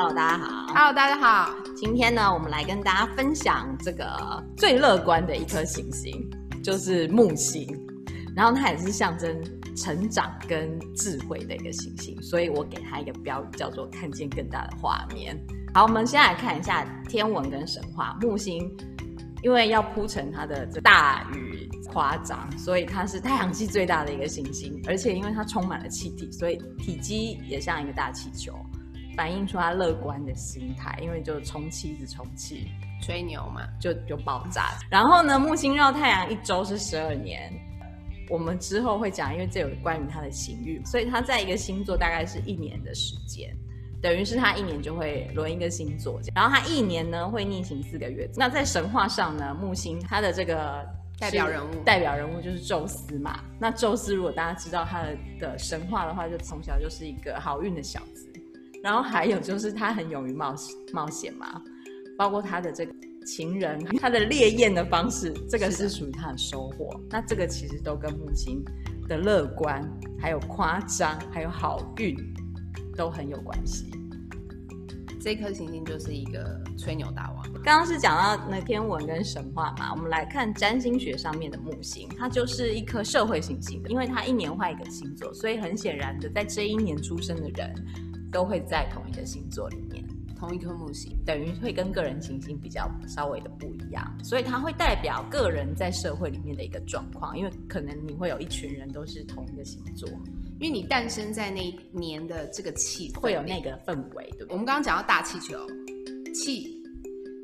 Hello，大家好。Hello，大家好。今天呢，我们来跟大家分享这个最乐观的一颗行星，就是木星。然后它也是象征成长跟智慧的一个行星，所以我给它一个标语，叫做“看见更大的画面”。好，我们先来看一下天文跟神话。木星因为要铺成它的大雨夸张，所以它是太阳系最大的一个行星，而且因为它充满了气体，所以体积也像一个大气球。反映出他乐观的心态，因为就充气一直充气，吹牛嘛，就就爆炸。然后呢，木星绕太阳一周是十二年，我们之后会讲，因为这有关于他的行运，所以他在一个星座大概是一年的时间，等于是他一年就会轮一个星座。然后他一年呢会逆行四个月。那在神话上呢，木星他的这个代表人物，代表人物就是宙斯嘛。那宙斯如果大家知道他的的神话的话，就从小就是一个好运的小子。然后还有就是他很勇于冒险冒险嘛，包括他的这个情人，他的烈焰的方式，这个是属于他的收获。那这个其实都跟木星的乐观、还有夸张、还有好运都很有关系。这颗行星就是一个吹牛大王。刚刚是讲到那天文跟神话嘛，我们来看占星学上面的木星，它就是一颗社会行星的，因为它一年换一个星座，所以很显然的，在这一年出生的人。都会在同一个星座里面，同一颗木星，等于会跟个人行星比较稍微的不一样，所以它会代表个人在社会里面的一个状况，因为可能你会有一群人都是同一个星座，因为你诞生在那一年的这个气氛，会有那个氛围，对不对？我们刚刚讲到大气球，气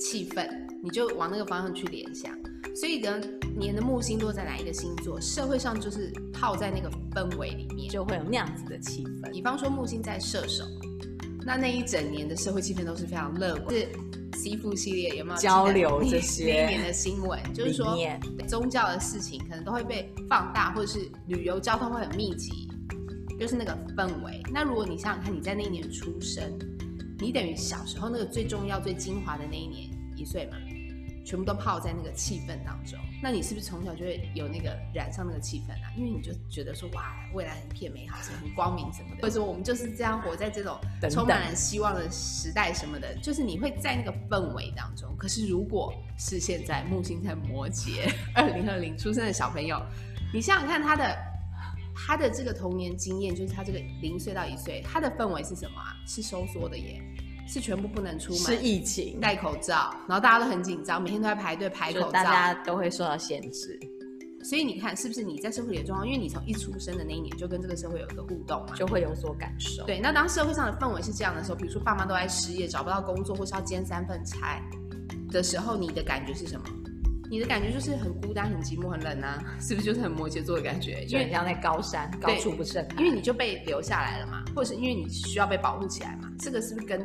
气氛，你就往那个方向去联想，所以呢，年的木星落在哪一个星座，社会上就是泡在那个氛围里面，就会有那样子的气氛。比方说木星在射手，那那一整年的社会气氛都是非常乐观。是 C 富系列有没有交流这些？那一年的新闻就是说，宗教的事情可能都会被放大，或者是旅游交通会很密集，就是那个氛围。那如果你想想看，你在那一年出生，你等于小时候那个最重要、最精华的那一年，一岁嘛。全部都泡在那个气氛当中，那你是不是从小就会有那个染上那个气氛啊？因为你就觉得说，哇，未来一片美好，是很光明什么的，或者说我们就是这样活在这种充满了希望的时代什么的，就是你会在那个氛围当中。可是如果是现在木星在摩羯，二零二零出生的小朋友，你想想看他的他的这个童年经验，就是他这个零岁到一岁，他的氛围是什么啊？是收缩的耶。是全部不能出门，是疫情，戴口罩，然后大家都很紧张，每天都在排队排口罩，大家都会受到限制。所以你看，是不是你在社会里的状况？因为你从一出生的那一年就跟这个社会有一个互动嘛，就会有所感受。对，那当社会上的氛围是这样的时候，比如说爸妈都在失业，找不到工作，或是要兼三份差的时候，你的感觉是什么？你的感觉就是很孤单、很寂寞、很冷啊，是不是就是很摩羯座的感觉？就很像在高山，高处不胜寒。因为你就被留下来了嘛，或者是因为你需要被保护起来嘛，这个是不是跟？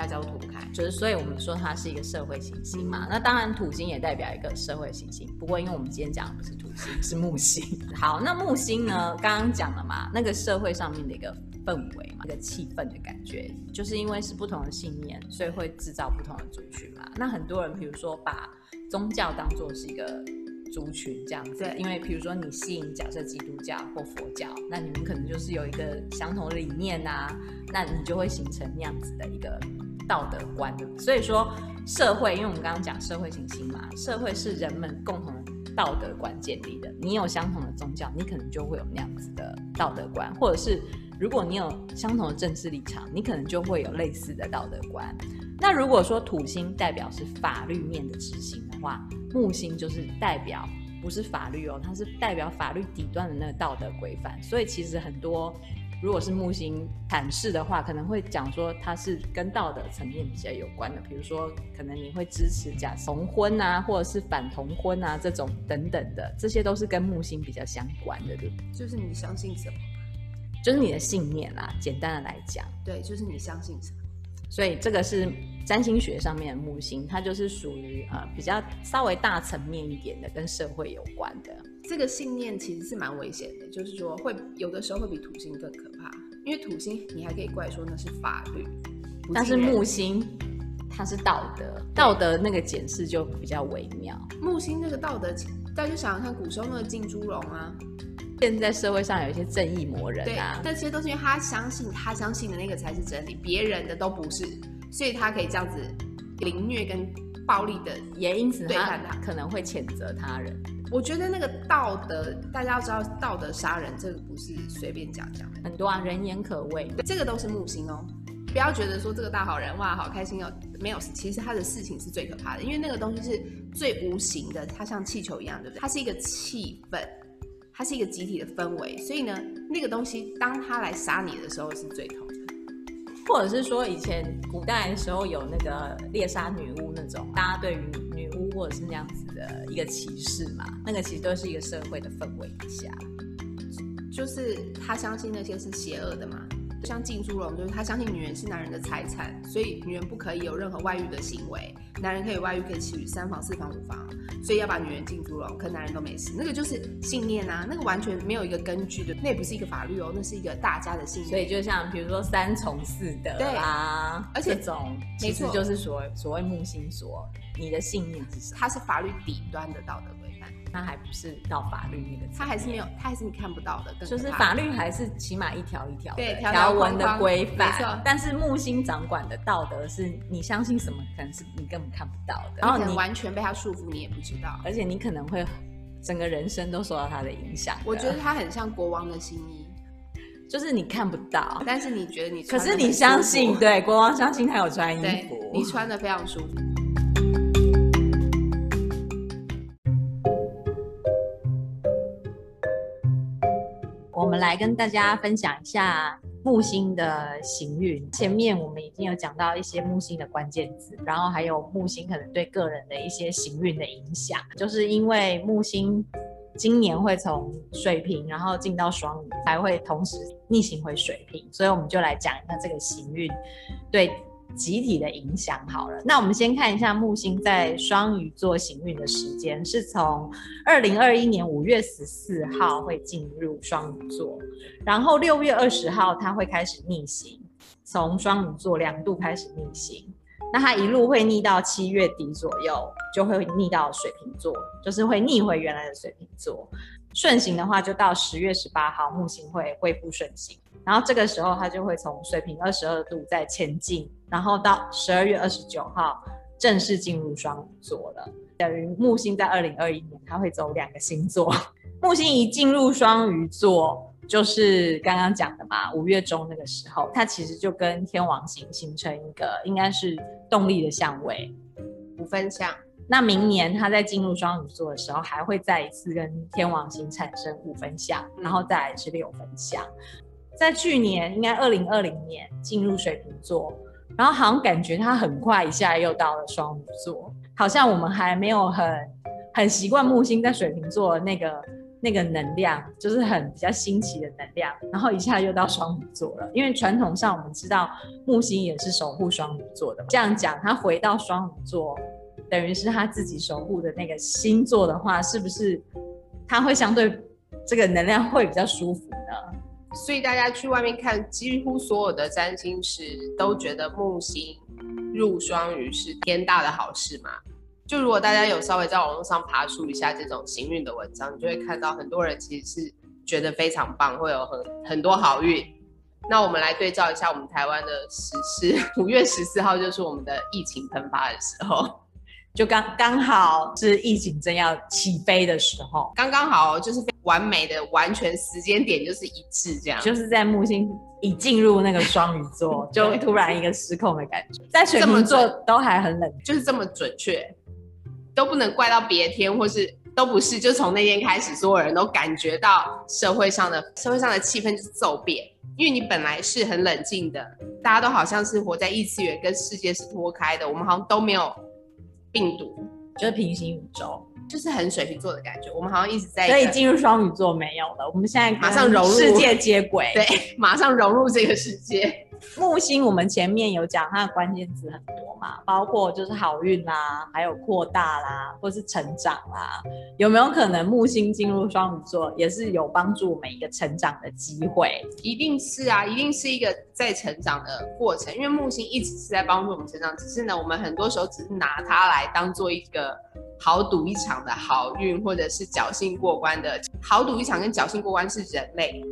大家都脱不开，就是所以我们说它是一个社会行星嘛。那当然土星也代表一个社会行星，不过因为我们今天讲的不是土星，是木星。好，那木星呢？刚刚讲了嘛，那个社会上面的一个氛围嘛，一个气氛的感觉，就是因为是不同的信念，所以会制造不同的族群嘛。那很多人比如说把宗教当做是一个族群这样子，因为比如说你吸引假设基督教或佛教，那你们可能就是有一个相同的理念啊，那你就会形成那样子的一个道德观。所以说社会，因为我们刚刚讲社会行星嘛，社会是人们共同的道德观建立的。你有相同的宗教，你可能就会有那样子的道德观，或者是如果你有相同的政治立场，你可能就会有类似的道德观。那如果说土星代表是法律面的执行的话，木星就是代表不是法律哦，它是代表法律底端的那个道德规范。所以其实很多如果是木星阐释的话，可能会讲说它是跟道德层面比较有关的。比如说，可能你会支持假同婚啊，或者是反同婚啊这种等等的，这些都是跟木星比较相关的，对不对？就是你相信什么？就是你的信念啦。简单的来讲，对，就是你相信什么。所以这个是占星学上面的木星，它就是属于呃比较稍微大层面一点的，跟社会有关的。这个信念其实是蛮危险的，就是说会有的时候会比土星更可怕，因为土星你还可以怪说那是法律，但是木星它是道德，道德那个检视就比较微妙。木星那个道德，大家就想想看古时候那个浸猪笼啊。现在社会上有一些正义魔人啊，对，但这些都是因为他相信，他相信的那个才是真理，别人的都不是。所以他可以这样子凌虐跟暴力的，也因此他可能会谴责他人。我觉得那个道德，大家要知道，道德杀人这个不是随便讲讲的，很多啊，人言可畏，这个都是木星哦。不要觉得说这个大好人哇，好开心哦，没有，其实他的事情是最可怕的，因为那个东西是最无形的，它像气球一样，对不对？它是一个气氛，它是一个集体的氛围，所以呢，那个东西当他来杀你的时候是最痛的。或者是说以前古代的时候有那个猎杀女巫那种，大家对于或者是那样子的一个歧视嘛，那个其实都是一个社会的氛围底下，就是他相信那些是邪恶的嘛。像浸猪笼，就是他相信女人是男人的财产，所以女人不可以有任何外遇的行为，男人可以外遇，可以娶三房、四房、五房，所以要把女人浸猪笼，可男人都没事。那个就是信念啊，那个完全没有一个根据的，那也不是一个法律哦，那是一个大家的信念。所以就像比如说三从四德啊，而且这种其实就是所所谓木心说你的信念是什么？它是法律底端的道德规范。那还不是到法律那个，它还是没有，它还是你看不到的。就是法律还是起码一条一条对条文的规范，但是木星掌管的道德是你相信什么，可能是你根本看不到的。然后你完全被他束缚，你也不知道，而且你可能会整个人生都受到他的影响。我觉得他很像国王的新衣，就是你看不到，但是你觉得你，可是你相信，对国王相信他有穿衣服，你穿的非常舒服。我们来跟大家分享一下木星的行运。前面我们已经有讲到一些木星的关键字，然后还有木星可能对个人的一些行运的影响。就是因为木星今年会从水瓶，然后进到双鱼，还会同时逆行回水瓶，所以我们就来讲一下这个行运对集体的影响好了，那我们先看一下木星在双鱼座行运的时间，是从二零二一年五月十四号会进入双鱼座，然后六月二十号它会开始逆行，从双鱼座两度开始逆行，那它一路会逆到七月底左右，就会逆到水瓶座，就是会逆回原来的水瓶座。顺行的话，就到十月十八号木星会恢复顺行，然后这个时候它就会从水平二十二度再前进。然后到十二月二十九号正式进入双鱼座了，等于木星在二零二一年它会走两个星座。木星一进入双鱼座，就是刚刚讲的嘛，五月中那个时候，它其实就跟天王星形成一个应该是动力的相位，五分相。那明年它在进入双鱼座的时候，还会再一次跟天王星产生五分相，然后再来是六分相。在去年应该二零二零年进入水瓶座。然后好像感觉他很快一下又到了双鱼座，好像我们还没有很很习惯木星在水瓶座的那个那个能量，就是很比较新奇的能量。然后一下又到双鱼座了，因为传统上我们知道木星也是守护双鱼座的。这样讲，他回到双鱼座，等于是他自己守护的那个星座的话，是不是他会相对这个能量会比较舒服呢？所以大家去外面看，几乎所有的占星师都觉得木星入双鱼是天大的好事嘛。就如果大家有稍微在网络上爬出一下这种行运的文章，你就会看到很多人其实是觉得非常棒，会有很很多好运。那我们来对照一下我们台湾的时事，五月十四号就是我们的疫情喷发的时候。就刚刚好是疫情正要起飞的时候，刚刚好就是完美的完全时间点就是一致这样，就是在木星一进入那个双鱼座，就突然一个失控的感觉，在水瓶座都还很冷，就是这么准确，都不能怪到别天，或是都不是，就从那天开始，所有人都感觉到社会上的社会上的气氛就是骤变，因为你本来是很冷静的，大家都好像是活在异次元，跟世界是脱开的，我们好像都没有。病毒。就是平行宇宙，就是很水瓶座的感觉。我们好像一直在，所以进入双鱼座没有了。我们现在马上融入世界接轨，对，马上融入这个世界。木星，我们前面有讲它的关键词很多嘛，包括就是好运啦，还有扩大啦，或是成长啦。有没有可能木星进入双鱼座也是有帮助我们一个成长的机会？一定是啊，一定是一个在成长的过程，因为木星一直是在帮助我们成长，只是呢，我们很多时候只是拿它来当做一个豪赌一场的好运，或者是侥幸过关的豪赌一场跟侥幸过关是人类，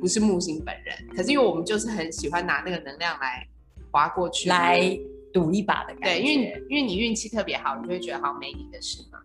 不是木星本人。可是因为我们就是很喜欢拿那个能量来划过去，来赌一把的感觉。对，因为因为你运气特别好，你就会觉得好没你的事嘛。